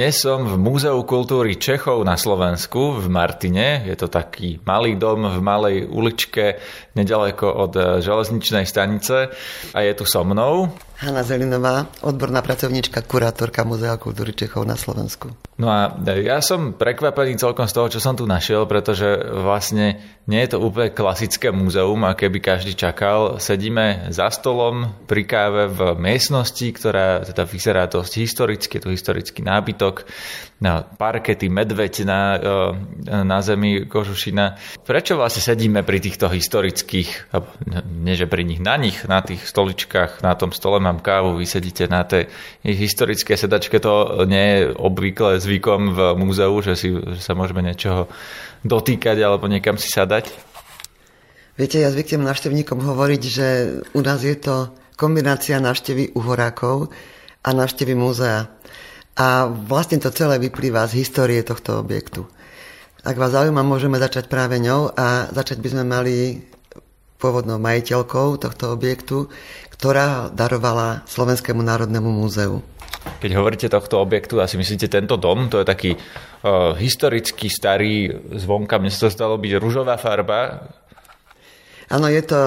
Dnes som v Múzeu kultúry Čechov na Slovensku v Martine. Je to taký malý dom v malej uličke nedaleko od železničnej stanice a je tu so mnou Hanna Zelinová, odborná pracovníčka, kurátorka Múzea kultúry Čechov na Slovensku. No a ja som prekvapený celkom z toho, čo som tu našiel, pretože vlastne nie je to úplne klasické múzeum, a keby každý čakal. Sedíme za stolom pri káve v miestnosti, ktorá teda vyzerá dosť historicky, je tu historický nábytok, na parkety, medveď na, e, na zemi kožušina. Prečo vlastne sedíme pri týchto historických, nie že pri nich, na nich, na tých stoličkách, na tom stole mám kávu, vy sedíte na tej historické sedačke, to nie je obvykle zvykom v múzeu, že, si, že sa môžeme niečoho dotýkať alebo niekam si sadať? Viete, ja zvyknem návštevníkom hovoriť, že u nás je to kombinácia návštevy uhorákov a návštevy múzea. A vlastne to celé vyplýva z histórie tohto objektu. Ak vás zaujíma, môžeme začať práve ňou a začať by sme mali pôvodnou majiteľkou tohto objektu, ktorá darovala Slovenskému národnému múzeu. Keď hovoríte tohto objektu, asi myslíte tento dom, to je taký uh, historický, starý, zvonka mne sa to stalo byť rúžová farba, Áno, je to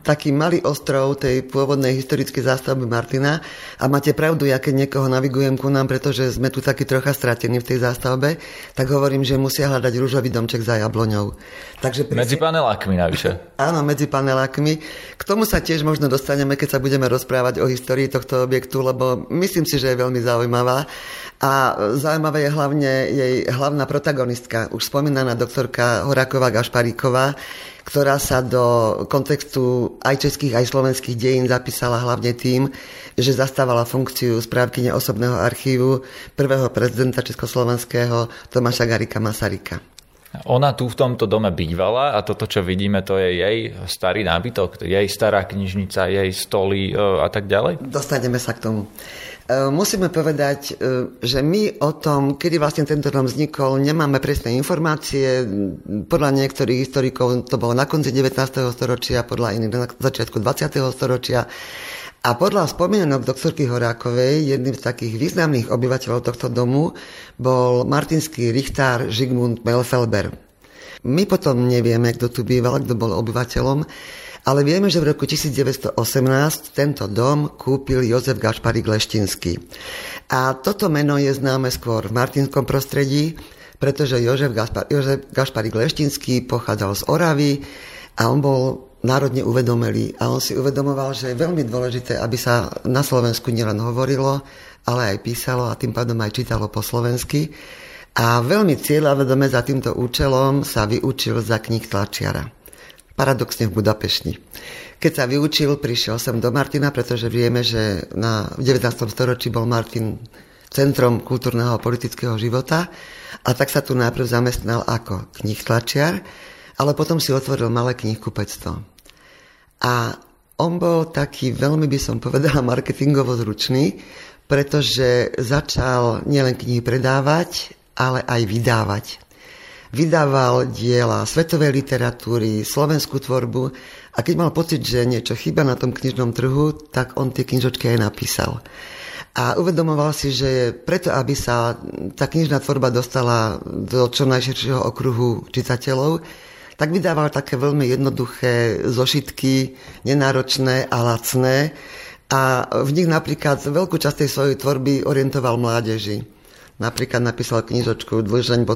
taký malý ostrov tej pôvodnej historickej zástavby Martina a máte pravdu, ja keď niekoho navigujem ku nám, pretože sme tu taký trocha stratení v tej zástavbe, tak hovorím, že musia hľadať rúžový domček za jabloňou. Takže presne... Medzi panelákmi navyše. Áno, medzi panelákmi. K tomu sa tiež možno dostaneme, keď sa budeme rozprávať o histórii tohto objektu, lebo myslím si, že je veľmi zaujímavá. A zaujímavá je hlavne jej hlavná protagonistka, už spomínaná doktorka Horáková Gašparíková, ktorá sa do kontextu aj českých, aj slovenských dejín zapísala hlavne tým, že zastávala funkciu správkyne osobného archívu prvého prezidenta Československého Tomáša Garika Masarika. Ona tu v tomto dome bývala a toto, čo vidíme, to je jej starý nábytok, jej stará knižnica, jej stoly e, a tak ďalej? Dostaneme sa k tomu. E, musíme povedať, e, že my o tom, kedy vlastne tento dom vznikol, nemáme presné informácie. Podľa niektorých historikov to bolo na konci 19. storočia, podľa iných na začiatku 20. storočia. A podľa spomienok doktorky Horákovej, jedným z takých významných obyvateľov tohto domu bol martinský richtár Žigmund Melfelber. My potom nevieme, kto tu býval, kto bol obyvateľom, ale vieme, že v roku 1918 tento dom kúpil Jozef Gašparík Leštinský. A toto meno je známe skôr v martinskom prostredí, pretože Jozef, Gaspar, Jozef Gašparík Leštinský pochádzal z Oravy a on bol národne uvedomelý a on si uvedomoval, že je veľmi dôležité, aby sa na Slovensku nielen hovorilo, ale aj písalo a tým pádom aj čítalo po slovensky. A veľmi cieľavedome za týmto účelom sa vyučil za knih tlačiara paradoxne v Budapešti. Keď sa vyučil, prišiel som do Martina, pretože vieme, že na, v 19. storočí bol Martin centrom kultúrneho a politického života a tak sa tu najprv zamestnal ako tlačiar, ale potom si otvoril malé knihkupectvo. A on bol taký veľmi, by som povedala, marketingovo zručný, pretože začal nielen knihy predávať, ale aj vydávať vydával diela svetovej literatúry, slovenskú tvorbu a keď mal pocit, že niečo chyba na tom knižnom trhu, tak on tie knižočky aj napísal. A uvedomoval si, že preto, aby sa tá knižná tvorba dostala do čo najširšieho okruhu čitateľov, tak vydával také veľmi jednoduché zošitky, nenáročné a lacné. A v nich napríklad veľkú časť tej svojej tvorby orientoval mládeži. Napríklad napísal knižočku dlžaň.y,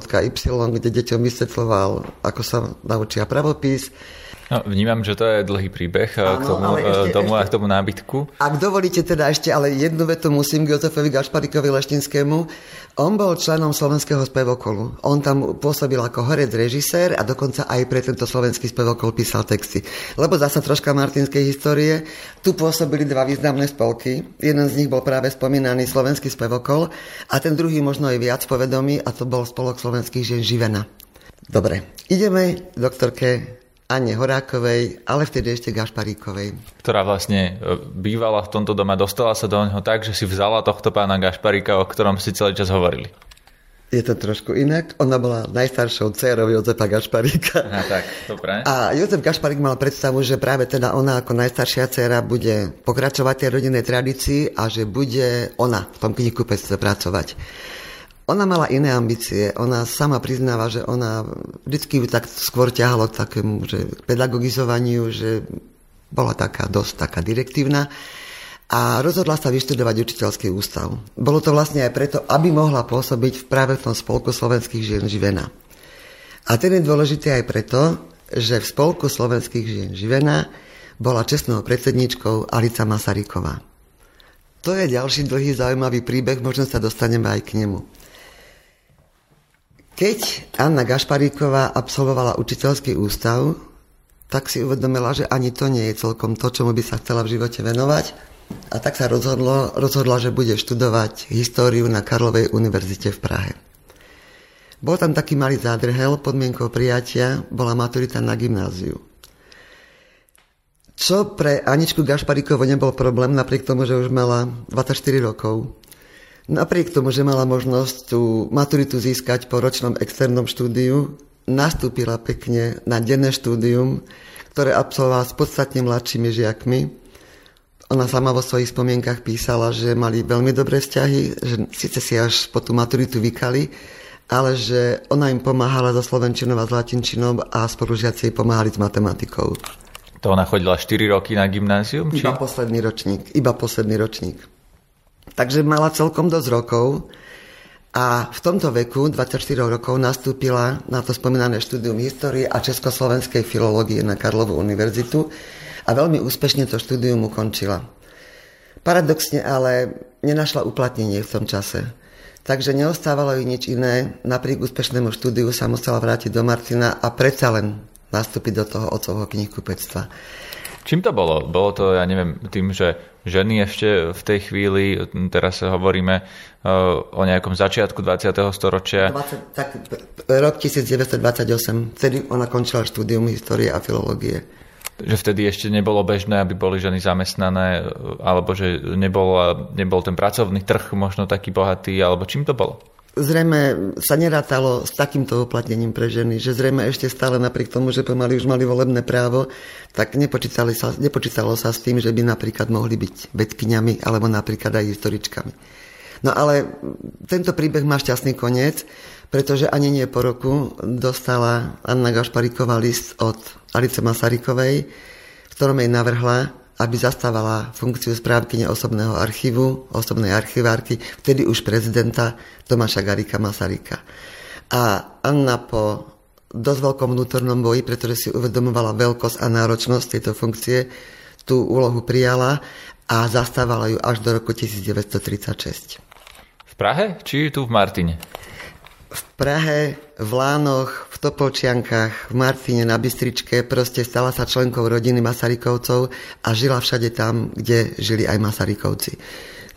kde deťom vysvetloval, ako sa naučia pravopis. No, vnímam, že to je dlhý príbeh eh, Áno, k tomu ešte, domu ešte, a k tomu nábytku. Ak dovolíte teda ešte, ale jednu vetu musím Jozefovi Gašparikovi Leštinskému. On bol členom slovenského spevokolu. On tam pôsobil ako horec režisér a dokonca aj pre tento slovenský spevokol písal texty. Lebo zase troška martinskej histórie. Tu pôsobili dva významné spolky. Jeden z nich bol práve spomínaný slovenský spevokol a ten druhý možno je viac povedomý a to bol spolok slovenských žien Živena. Dobre, ideme doktorke Anne Horákovej, ale vtedy ešte Gašparíkovej. Ktorá vlastne e, bývala v tomto dome, dostala sa do neho tak, že si vzala tohto pána Gašparíka, o ktorom si celý čas hovorili. Je to trošku inak. Ona bola najstaršou dcerou Jozefa Gašparíka. A, tak, dobre. A Jozef Gašparík mal predstavu, že práve teda ona ako najstaršia dcera bude pokračovať tej rodinnej tradícii a že bude ona v tom knihkupectve pracovať. Ona mala iné ambície. Ona sama priznáva, že ona vždy ju tak skôr ťahalo k takému že pedagogizovaniu, že bola taká dosť taká direktívna a rozhodla sa vyštudovať učiteľský ústav. Bolo to vlastne aj preto, aby mohla pôsobiť v práve v tom spolku slovenských žien Živena. A ten je dôležitý aj preto, že v spolku slovenských žien Živena bola čestnou predsedničkou Alica Masaryková. To je ďalší dlhý zaujímavý príbeh, možno sa dostaneme aj k nemu. Keď Anna Gašparíková absolvovala učiteľský ústav, tak si uvedomila, že ani to nie je celkom to, čomu by sa chcela v živote venovať a tak sa rozhodlo, rozhodla, že bude študovať históriu na Karlovej univerzite v Prahe. Bol tam taký malý zádrhel, podmienkou prijatia bola maturita na gymnáziu. Čo pre Aničku Gašparikovo nebol problém, napriek tomu, že už mala 24 rokov. Napriek tomu, že mala možnosť tú maturitu získať po ročnom externom štúdiu, nastúpila pekne na denné štúdium, ktoré absolvovala s podstatne mladšími žiakmi ona sama vo svojich spomienkach písala, že mali veľmi dobré vzťahy, že síce si až po tú maturitu vykali, ale že ona im pomáhala so slovenčinou a s latinčinou a spolužiaci jej pomáhali s matematikou. To ona chodila 4 roky na gymnázium? Či? Iba posledný ročník. Iba posledný ročník. Takže mala celkom dosť rokov a v tomto veku, 24 rokov, nastúpila na to spomínané štúdium histórie a československej filológie na Karlovú univerzitu a veľmi úspešne to štúdium ukončila. Paradoxne ale nenašla uplatnenie v tom čase. Takže neostávalo ju nič iné, napriek úspešnému štúdiu sa musela vrátiť do Martina a predsa len nastúpiť do toho otcovho knihkupectva. Čím to bolo? Bolo to, ja neviem, tým, že ženy ešte v tej chvíli, teraz hovoríme uh, o nejakom začiatku 20. storočia. 20, tak rok 1928, vtedy ona končila štúdium histórie a filológie že vtedy ešte nebolo bežné, aby boli ženy zamestnané, alebo že nebol, nebol ten pracovný trh možno taký bohatý, alebo čím to bolo? Zrejme sa nerátalo s takýmto uplatnením pre ženy, že zrejme ešte stále napriek tomu, že pomaly už mali volebné právo, tak nepočítalo sa, nepočítalo sa s tým, že by napríklad mohli byť vedkyňami alebo napríklad aj historičkami. No ale tento príbeh má šťastný koniec, pretože ani nie po roku dostala Anna Gašpariková list od Alice Masarykovej, v ktorom jej navrhla, aby zastávala funkciu správkyne osobného archívu, osobnej archivárky, vtedy už prezidenta Tomáša Garika Masaryka. A Anna po dosť veľkom vnútornom boji, pretože si uvedomovala veľkosť a náročnosť tejto funkcie, tú úlohu prijala a zastávala ju až do roku 1936. V Prahe či tu v Martine? V Prahe, v Lánoch, v Topolčiankách, v Martine, na Bystričke, proste stala sa členkou rodiny Masarykovcov a žila všade tam, kde žili aj Masarykovci.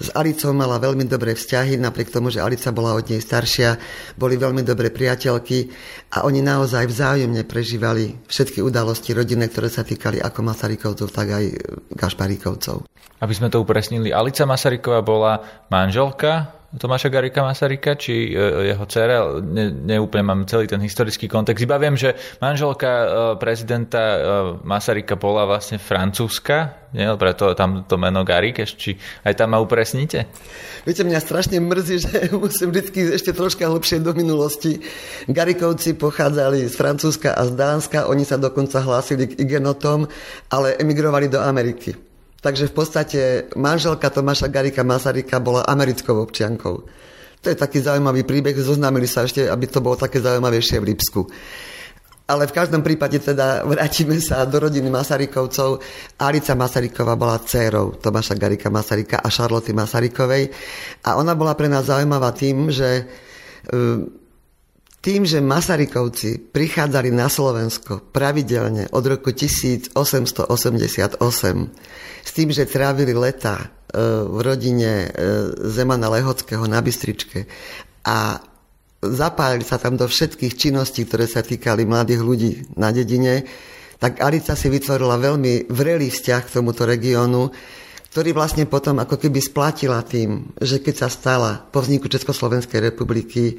S Alicou mala veľmi dobré vzťahy, napriek tomu, že Alica bola od nej staršia, boli veľmi dobré priateľky a oni naozaj vzájomne prežívali všetky udalosti rodinné, ktoré sa týkali ako Masarykovcov, tak aj Gašparíkovcov. Aby sme to upresnili, Alica Masaryková bola manželka Tomáša Garika Masaryka, či e, jeho dcera, ne, neúplne mám celý ten historický kontext. Iba viem, že manželka e, prezidenta e, Masaryka bola vlastne francúzska, nie? preto tam to meno Garik, či aj tam ma upresníte? Viete, mňa strašne mrzí, že musím vždy ešte troška hlbšie do minulosti. Garikovci pochádzali z Francúzska a z Dánska, oni sa dokonca hlásili k igenotom, ale emigrovali do Ameriky. Takže v podstate manželka Tomáša Garika Masaryka bola americkou občiankou. To je taký zaujímavý príbeh, zoznámili sa ešte, aby to bolo také zaujímavejšie v Lipsku. Ale v každom prípade teda vrátime sa do rodiny Masarykovcov. Alica Masaryková bola dcérou Tomáša Garika Masaryka a Šarloty Masarykovej. A ona bola pre nás zaujímavá tým, že tým, že Masarykovci prichádzali na Slovensko pravidelne od roku 1888 s tým, že trávili leta e, v rodine e, Zemana Lehockého na Bystričke a zapálili sa tam do všetkých činností, ktoré sa týkali mladých ľudí na dedine, tak Alica si vytvorila veľmi vrelý vzťah k tomuto regiónu, ktorý vlastne potom ako keby splatila tým, že keď sa stala po vzniku Československej republiky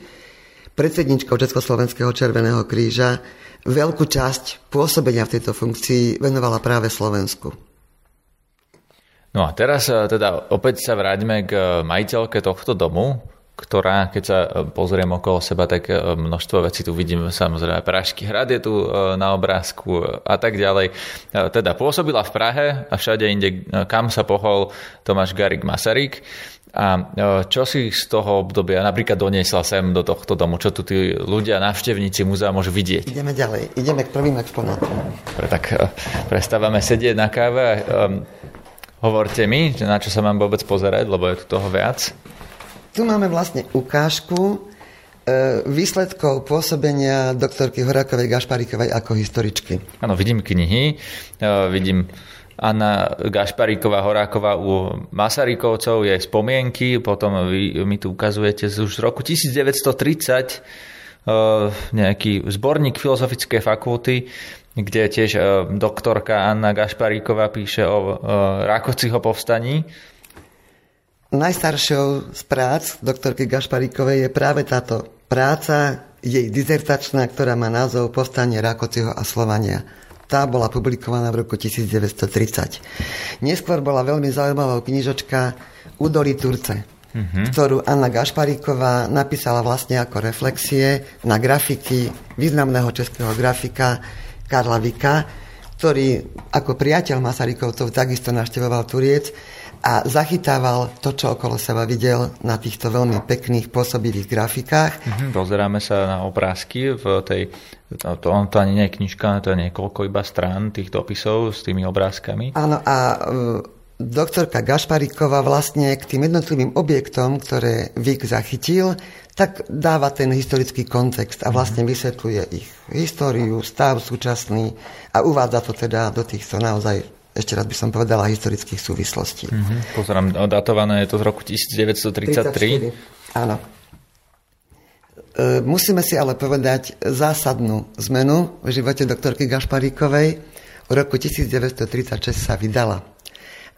predsedničkou Československého Červeného kríža, veľkú časť pôsobenia v tejto funkcii venovala práve Slovensku. No a teraz e, teda opäť sa vráťme k majiteľke tohto domu. Ktorá, keď sa pozriem okolo seba, tak množstvo vecí tu vidím, samozrejme, Pražský hrad je tu na obrázku a tak ďalej. Teda pôsobila v Prahe a všade inde, kam sa pohol Tomáš Garik Masaryk. A čo si z toho obdobia napríklad doniesla sem do tohto domu? Čo tu tí ľudia, návštevníci múzea môžu vidieť? Ideme ďalej. Ideme k prvým exponátom. Tak prestávame sedieť na káve. Hovorte mi, na čo sa mám vôbec pozerať, lebo je tu toho viac. Tu máme vlastne ukážku e, výsledkov pôsobenia doktorky Horákovej Gašparíkovej ako historičky. Áno, vidím knihy, e, vidím Anna Gašparíková Horáková u Masarykovcov, je spomienky, potom vy mi tu ukazujete z už z roku 1930 uh, nejaký zborník Filozofickej fakulty, kde tiež doktorka Anna Gašparíková píše o Rákociho povstaní. Najstaršou z prác doktorky Gašparíkovej je práve táto práca, jej dizertačná, ktorá má názov Povstanie Rákociho a Slovania tá bola publikovaná v roku 1930. Neskôr bola veľmi zaujímavá knižočka Udory Turce, mm-hmm. ktorú Anna Gašparíková napísala vlastne ako reflexie na grafiky významného českého grafika Karla Vika, ktorý ako priateľ Masarykovcov takisto naštevoval Turiec a zachytával to, čo okolo seba videl na týchto veľmi pekných pôsobivých grafikách. Mm-hmm, pozeráme sa na obrázky v tej, to, to, to ani nie je knižka, to je niekoľko iba strán tých dopisov s tými obrázkami. Áno a e, doktorka Gašparíková vlastne k tým jednotlivým objektom, ktoré Vik zachytil, tak dáva ten historický kontext a vlastne mhm. vysvetľuje ich históriu, stav súčasný a uvádza to teda do týchto naozaj ešte raz by som povedala, historických súvislostí. Mm-hmm. Pozerám, datované je to z roku 1933. 34. Áno. E, musíme si ale povedať zásadnú zmenu v živote doktorky Gašparíkovej. V roku 1936 sa vydala.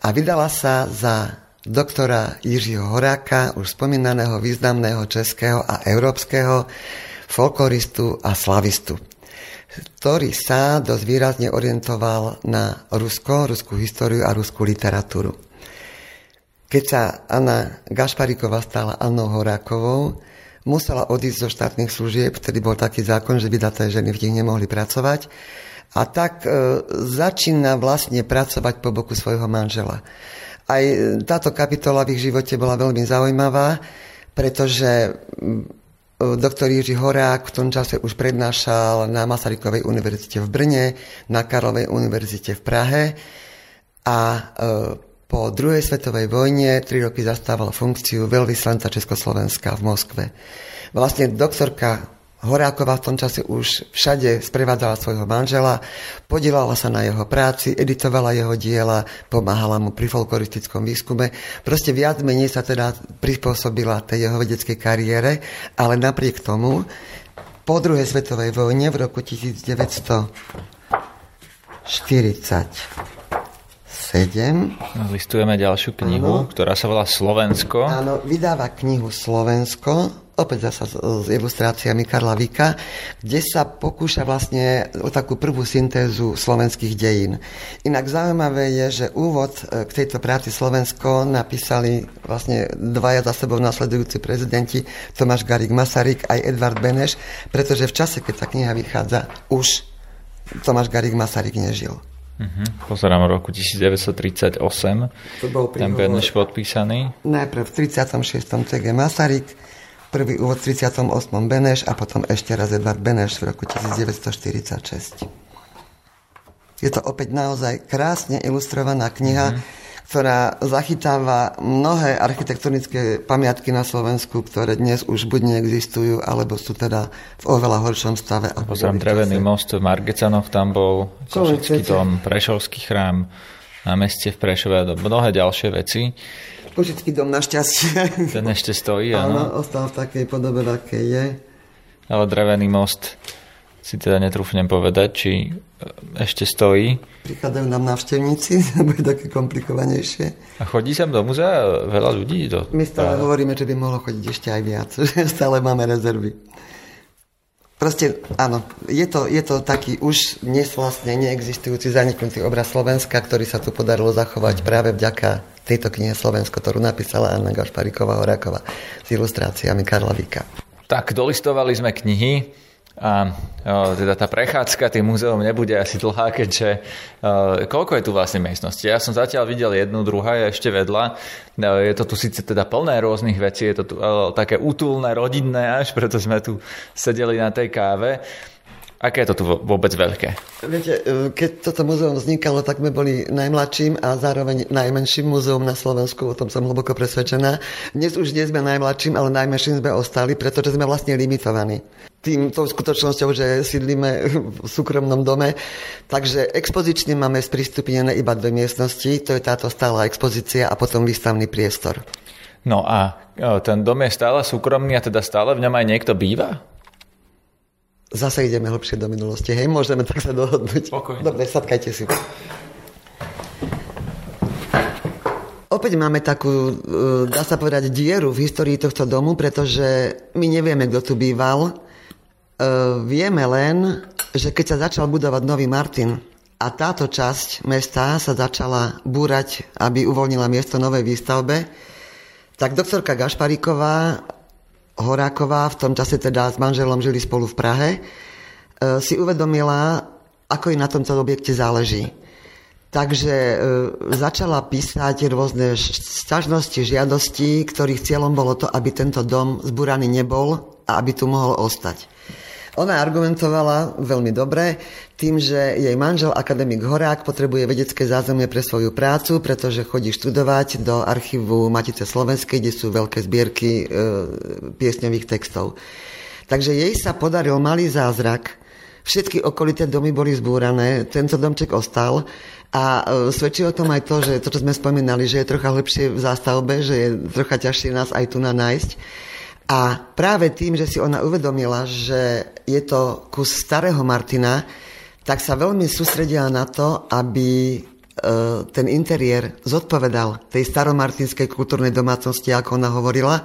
A vydala sa za doktora Jiřího Horáka, už spomínaného významného českého a európskeho folkloristu a slavistu ktorý sa dosť výrazne orientoval na Rusko, ruskú históriu a ruskú literatúru. Keď sa Anna Gašparíková stala Annou Horákovou, musela odísť zo štátnych služieb, vtedy bol taký zákon, že vydaté ženy v nich nemohli pracovať. A tak e, začína vlastne pracovať po boku svojho manžela. Aj táto kapitola v ich živote bola veľmi zaujímavá, pretože Doktor Jiří Horák v tom čase už prednášal na Masarykovej univerzite v Brne, na Karlovej univerzite v Prahe a e, po druhej svetovej vojne tri roky zastával funkciu veľvyslanca Československa v Moskve. Vlastne doktorka Horáková v tom čase už všade sprevádzala svojho manžela, podielala sa na jeho práci, editovala jeho diela, pomáhala mu pri folkloristickom výskume. Proste viac menej sa teda prispôsobila tej jeho vedeckej kariére, ale napriek tomu po druhej svetovej vojne v roku 1947 Listujeme ďalšiu knihu, ano. ktorá sa volá Slovensko. Áno, vydáva knihu Slovensko opäť zasa s ilustráciami Karla Vika, kde sa pokúša vlastne o takú prvú syntézu slovenských dejín. Inak zaujímavé je, že úvod e, k tejto práci Slovensko napísali vlastne dvaja za sebou nasledujúci prezidenti, Tomáš Garik Masaryk aj Edvard Beneš, pretože v čase, keď tá kniha vychádza, už Tomáš Garik Masaryk nežil. Uh-huh. Pozerám roku 1938. To bol ten Beneš podpísaný. Najprv v 36. CG Masaryk, Prvý úvod v 38. Beneš a potom ešte raz Edvard Beneš v roku 1946. Je to opäť naozaj krásne ilustrovaná kniha, mm-hmm. ktorá zachytáva mnohé architektonické pamiatky na Slovensku, ktoré dnes už buď neexistujú, alebo sú teda v oveľa horšom stave. Pozrám drevený most v Margecanoch, tam bol Košický dom, Prešovský chrám, na meste v Prešove a mnohé ďalšie veci. Košický dom našťastie. Ten ešte stojí, áno. Áno, ostal v takej podobe, aké je. Ale drevený most si teda netrúfnem povedať, či e, ešte stojí. Prichádzajú nám návštevníci, bude také komplikovanejšie. A chodí sem do muzea veľa ľudí? Do... My stále hovoríme, že by mohlo chodiť ešte aj viac, stále máme rezervy. Proste, áno, je to, je to taký už dnes vlastne neexistujúci zaniknutý obraz Slovenska, ktorý sa tu podarilo zachovať práve vďaka tejto knihe Slovensko, ktorú napísala Anna Gašpariková Horáková s ilustráciami Karla Víka. Tak, dolistovali sme knihy. A o, teda tá prechádzka tým múzeum nebude asi dlhá, keďže o, koľko je tu vlastne miestnosti? Ja som zatiaľ videl jednu, druhá je ešte vedľa. O, je to tu síce teda plné rôznych vecí, je to tu o, také útulné, rodinné až, preto sme tu sedeli na tej káve. Aké je to tu vôbec veľké? Viete, e, keď toto muzeum vznikalo, tak sme boli najmladším a zároveň najmenším muzeum na Slovensku, o tom som hlboko presvedčená. Dnes už nie sme najmladším, ale najmenším sme ostali, pretože sme vlastne limitovaní tým, tou skutočnosťou, že sídlíme v súkromnom dome. Takže expozične máme sprístupnené iba dve miestnosti, to je táto stála expozícia a potom výstavný priestor. No a e, ten dom je stále súkromný a teda stále v ňom aj niekto býva? Zase ideme hlbšie do minulosti. Hej, môžeme tak sa dohodnúť. Pokojne. Dobre, sadkajte si. Opäť máme takú, e, dá sa povedať, dieru v histórii tohto domu, pretože my nevieme, kto tu býval. E, vieme len, že keď sa začal budovať Nový Martin a táto časť mesta sa začala búrať, aby uvoľnila miesto novej výstavbe, tak doktorka Gašparíková Horáková, v tom čase teda s manželom žili spolu v Prahe, e, si uvedomila, ako jej na tomto objekte záleží. Takže e, začala písať rôzne stažnosti, žiadosti, ktorých cieľom bolo to, aby tento dom zbúraný nebol a aby tu mohol ostať. Ona argumentovala veľmi dobre tým, že jej manžel, akademik Horák, potrebuje vedecké zázemie pre svoju prácu, pretože chodí študovať do archívu Matice Slovenskej, kde sú veľké zbierky e, piesňových textov. Takže jej sa podaril malý zázrak, všetky okolité domy boli zbúrané, tento domček ostal a e, svedčí o tom aj to, že to, čo sme spomínali, že je trocha lepšie v zástavbe, že je trocha ťažšie nás aj tu na nájsť. A práve tým, že si ona uvedomila, že je to kus starého Martina, tak sa veľmi sústredila na to, aby e, ten interiér zodpovedal tej staromartinskej kultúrnej domácnosti, ako ona hovorila,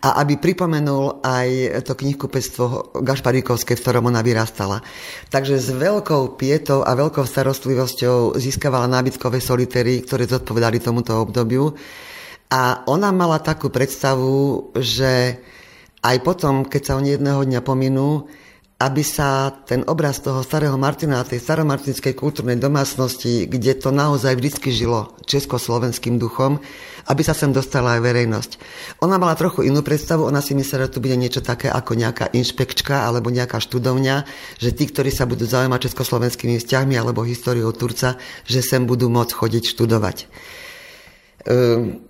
a aby pripomenul aj to knihkupectvo Gašparíkovské, v ktorom ona vyrastala. Takže s veľkou pietou a veľkou starostlivosťou získavala nábytkové solitéry, ktoré zodpovedali tomuto obdobiu. A ona mala takú predstavu, že aj potom, keď sa oni jedného dňa pominú, aby sa ten obraz toho starého Martina, tej staromartinskej kultúrnej domácnosti, kde to naozaj vždy žilo československým duchom, aby sa sem dostala aj verejnosť. Ona mala trochu inú predstavu, ona si myslela, že tu bude niečo také ako nejaká inšpekčka alebo nejaká študovňa, že tí, ktorí sa budú zaujímať československými vzťahmi alebo históriou Turca, že sem budú môcť chodiť študovať. Um,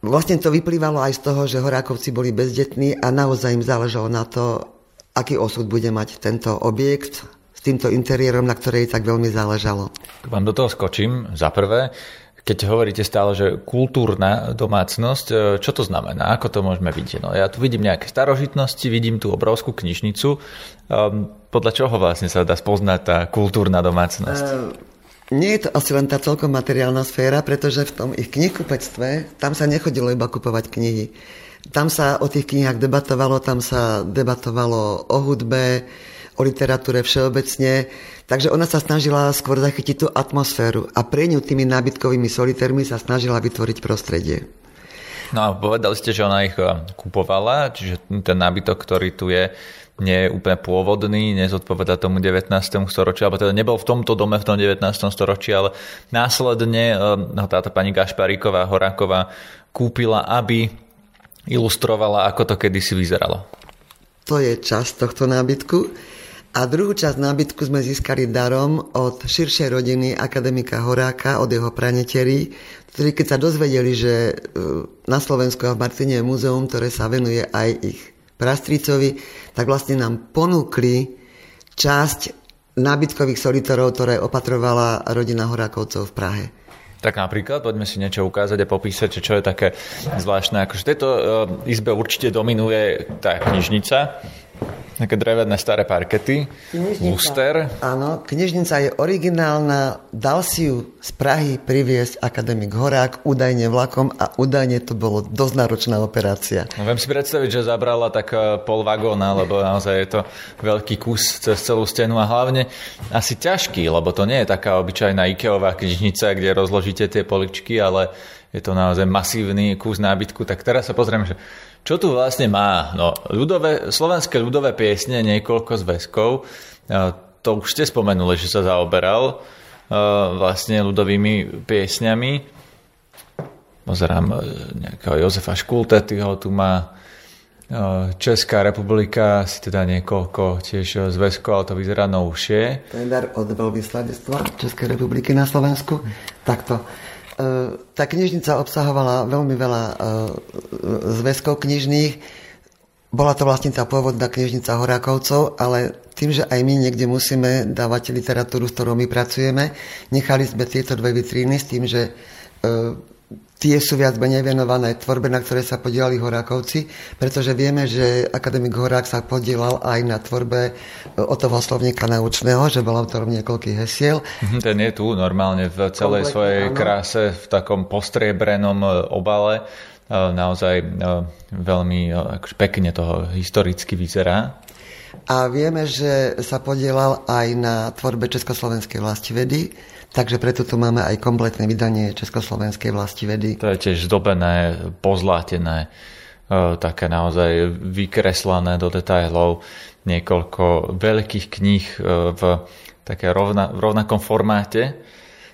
Vlastne to vyplývalo aj z toho, že Horákovci boli bezdetní a naozaj im záležalo na to, aký osud bude mať tento objekt s týmto interiérom, na ktorej tak veľmi záležalo. Vám do toho skočím. Za prvé, keď hovoríte stále, že kultúrna domácnosť, e, čo to znamená? Ako to môžeme vidieť? No, ja tu vidím nejaké starožitnosti, vidím tú obrovskú knižnicu. Um, podľa čoho vlastne sa dá spoznať tá kultúrna domácnosť? Uh nie je to asi len tá celkom materiálna sféra, pretože v tom ich knihkupectve, tam sa nechodilo iba kupovať knihy. Tam sa o tých knihách debatovalo, tam sa debatovalo o hudbe, o literatúre všeobecne, takže ona sa snažila skôr zachytiť tú atmosféru a pre ňu tými nábytkovými solitérmi sa snažila vytvoriť prostredie. No a povedali ste, že ona ich eh, kupovala, čiže ten nábytok, ktorý tu je, nie je úplne pôvodný, nezodpoveda tomu 19. storočiu, alebo teda nebol v tomto dome v tom 19. storočí, ale následne no, táto pani Gašparíková, Horáková kúpila, aby ilustrovala, ako to kedysi vyzeralo. To je časť tohto nábytku. A druhú časť nábytku sme získali darom od širšej rodiny akademika Horáka, od jeho praneterí, ktorí keď sa dozvedeli, že e, na Slovensku a v Martine je múzeum, ktoré sa venuje aj ich prastricovi, tak vlastne nám ponúkli časť nábytkových solitorov, ktoré opatrovala rodina Horákovcov v Prahe. Tak napríklad, poďme si niečo ukázať a popísať, čo je také zvláštne. Akože v tejto uh, izbe určite dominuje tá knižnica. Také drevené staré parkety, luster. Áno, knižnica je originálna, dal si ju z Prahy priviesť akademik Horák, údajne vlakom a údajne to bolo dosť náročná operácia. No, viem si predstaviť, že zabrala tak e, pol vagóna, lebo naozaj je to veľký kus cez celú stenu a hlavne asi ťažký, lebo to nie je taká obyčajná Ikeová knižnica, kde rozložíte tie poličky, ale je to naozaj masívny kus nábytku. Tak teraz sa pozrieme, že čo tu vlastne má? No, ľudové, slovenské ľudové piesne, niekoľko zväzkov. E, to už ste spomenuli, že sa zaoberal e, vlastne ľudovými piesňami. Pozerám e, nejakého Jozefa Škultetyho, tu má Česká republika si teda niekoľko tiež zväzkov, ale to vyzerá novšie. To je dar od veľvyslanectva Českej republiky na Slovensku. Takto tá knižnica obsahovala veľmi veľa e, zväzkov knižných. Bola to vlastne tá pôvodná knižnica Horákovcov, ale tým, že aj my niekde musíme dávať literatúru, s ktorou my pracujeme, nechali sme tieto dve vitríny s tým, že e, tie sú viac menej venované tvorbe, na ktoré sa podielali Horákovci, pretože vieme, že akademik Horák sa podielal aj na tvorbe e, o toho slovníka naučného, že bol autorom niekoľkých hesiel. Mhm, ten je tu normálne v celej Kompletne, svojej áno. kráse, v takom postriebrenom e, obale. E, naozaj veľmi akože pekne toho historicky vyzerá. A vieme, že sa podielal aj na tvorbe Československej vlasti vedy, Takže preto tu máme aj kompletné vydanie Československej vlasti vedy. To je tiež zdobené, pozlátené, e, také naozaj vykreslané do detailov, niekoľko veľkých kníh e, v také rovna, v rovnakom formáte.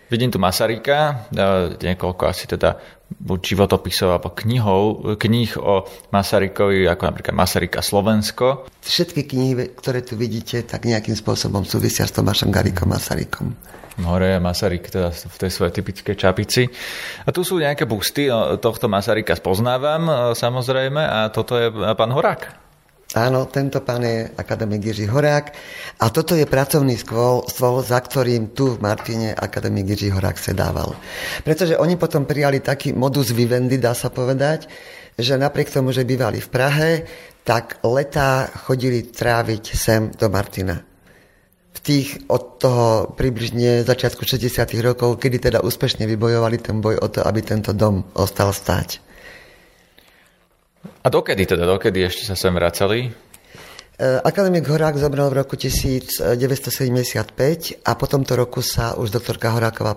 Vidím tu Masaryka, e, niekoľko asi teda buď životopisov alebo knihov, kníh o Masarykovi, ako napríklad Masaryka Slovensko. Všetky knihy, ktoré tu vidíte, tak nejakým spôsobom súvisia s Tomášom Garikom Masarykom hore Masaryk teda v tej svojej typickej čapici. A tu sú nejaké busty, no, tohto Masaryka spoznávam e, samozrejme a toto je pán Horák. Áno, tento pán je akademik Jiří Horák a toto je pracovný stôl, stôl, za ktorým tu v Martine akademik Jiří Horák sedával. Pretože oni potom prijali taký modus vivendi, dá sa povedať, že napriek tomu, že bývali v Prahe, tak letá chodili tráviť sem do Martina tých od toho približne začiatku 60. rokov, kedy teda úspešne vybojovali ten boj o to, aby tento dom ostal stáť. A dokedy teda, dokedy ešte sa sem vracali? E, akademik Horák zomrel v roku 1975 a po tomto roku sa už doktorka Horáková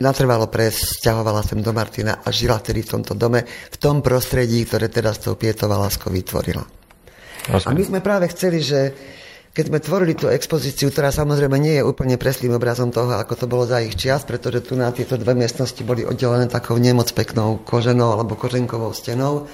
natrvalo presťahovala sem do Martina a žila tedy v tomto dome, v tom prostredí, ktoré teda s tou Pietová láskou vytvorila. A my sme práve chceli, že keď sme tvorili tú expozíciu, ktorá samozrejme nie je úplne preslým obrazom toho, ako to bolo za ich čias, pretože tu na tieto dve miestnosti boli oddelené takou nemoc peknou koženou alebo koženkovou stenou,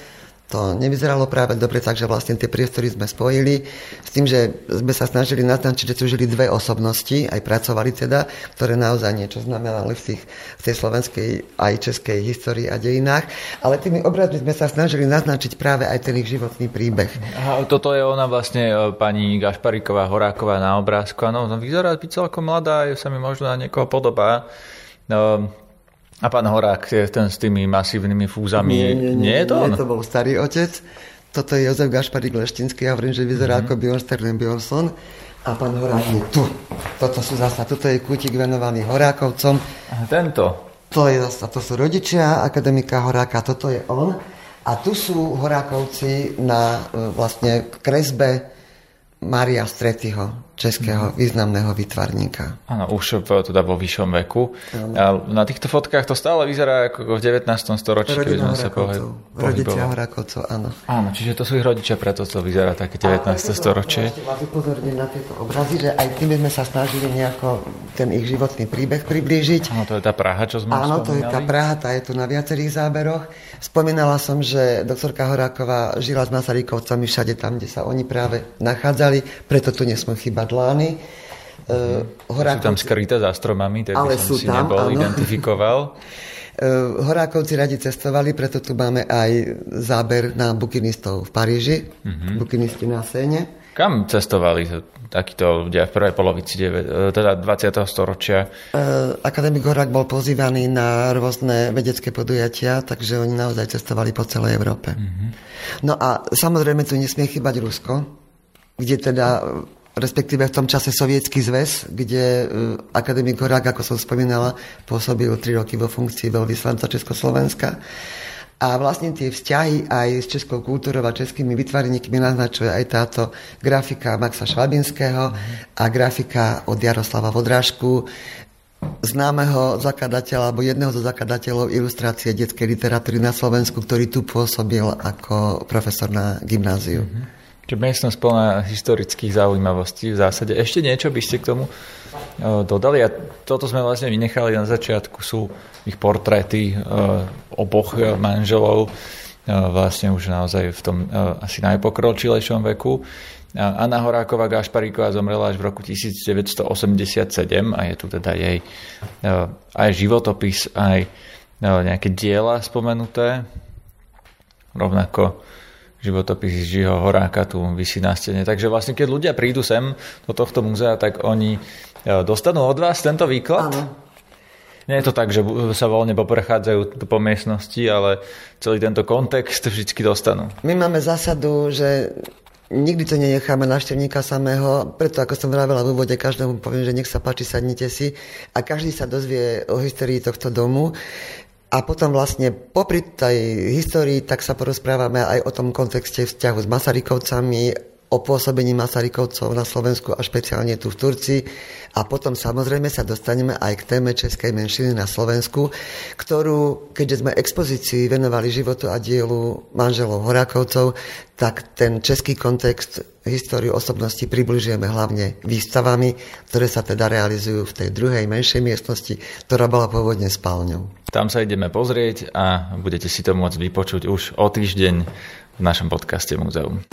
to nevyzeralo práve dobre, takže vlastne tie priestory sme spojili s tým, že sme sa snažili naznačiť, že tu žili dve osobnosti, aj pracovali teda, ktoré naozaj niečo znamenali v, tých, v tej slovenskej aj českej histórii a dejinách, ale tými obrazmi sme sa snažili naznačiť práve aj ten ich životný príbeh. A toto je ona vlastne e, pani Gašpariková Horáková na obrázku. Áno, vyzerá byť celkom mladá, sa mi možno na niekoho podobá. No, a pán Horák ten s tými masívnymi fúzami. Nie, nie, nie, nie je to on? Nie, to bol starý otec. Toto je Jozef Gašparík Leštinský. Ja hovorím, že vyzerá mm-hmm. ako Bjorn Bjornsson. A pán Horák je tu. Toto sú zasa, toto je kútik venovaný Horákovcom. A tento? To, je zasa, to sú rodičia akademika Horáka, toto je on. A tu sú Horákovci na e, vlastne kresbe Maria Stretyho, českého mm. významného vytvarníka. Áno, už v, teda vo vyššom veku. A na týchto fotkách to stále vyzerá ako v 19. storočí, keď sme sa pohybovali. Rodičia Horakovcov, áno. Áno, čiže to sú ich rodičia, preto to vyzerá také 19. A storočie. vás upozorniť na tieto obrazy, že aj tým sme sa snažili nejako ten ich životný príbeh priblížiť. Áno, to je tá Praha, čo sme Áno, to je tá Praha, tá je tu na viacerých záberoch. Spomínala som, že doktorka Horáková žila s Masarykovcami všade tam, kde sa oni práve nachádzali, preto tu nesmú chýbať lány. Uh, Horákovci... Sú tam skryté za stromami, tak by som si tam, nebol áno. identifikoval. Uh, Horákovci radi cestovali, preto tu máme aj záber na bukinistov v Paríži, uh-huh. bukinisti na Séne. Kam cestovali takíto ľudia v prvej polovici e, teda 20. storočia? Uh, akademik Horák bol pozývaný na rôzne vedecké podujatia, takže oni naozaj cestovali po celej Európe. Uh-huh. No a samozrejme tu nesmie chýbať Rusko, kde teda respektíve v tom čase Sovietský zväz, kde uh, akademik Horák, ako som spomínala, pôsobil tri roky vo funkcii veľvyslanca Československa. A vlastne tie vzťahy aj s českou kultúrou a českými vytvarníkmi naznačuje aj táto grafika Maxa Švabinského a grafika od Jaroslava Vodrážku, známeho zakladateľa alebo jedného zo zakladateľov ilustrácie detskej literatúry na Slovensku, ktorý tu pôsobil ako profesor na gymnáziu. Mm-hmm. Čiže miestnosť plná historických zaujímavostí v zásade. Ešte niečo by ste k tomu dodali? A toto sme vlastne vynechali na začiatku. Sú ich portréty oboch manželov vlastne už naozaj v tom asi najpokročilejšom veku. Anna Horáková Gašparíková zomrela až v roku 1987 a je tu teda jej aj životopis, aj nejaké diela spomenuté. Rovnako životopis Žiho Horáka tu vysí na stene. Takže vlastne, keď ľudia prídu sem do tohto múzea, tak oni e, dostanú od vás tento výklad? Áno. Nie je to tak, že sa voľne poprechádzajú po miestnosti, ale celý tento kontext vždy dostanú. My máme zásadu, že nikdy to nenecháme návštevníka samého, preto ako som vravela v úvode, každému poviem, že nech sa páči, sadnite si a každý sa dozvie o histórii tohto domu. A potom vlastne popri tej histórii tak sa porozprávame aj o tom kontexte vzťahu s Masarykovcami, o pôsobení Masarykovcov na Slovensku a špeciálne tu v Turcii. A potom samozrejme sa dostaneme aj k téme českej menšiny na Slovensku, ktorú, keďže sme expozícii venovali životu a dielu manželov Horákovcov, tak ten český kontext históriu osobnosti približujeme hlavne výstavami, ktoré sa teda realizujú v tej druhej menšej miestnosti, ktorá bola pôvodne spálňou. Tam sa ideme pozrieť a budete si to môcť vypočuť už o týždeň v našom podcaste Múzeum.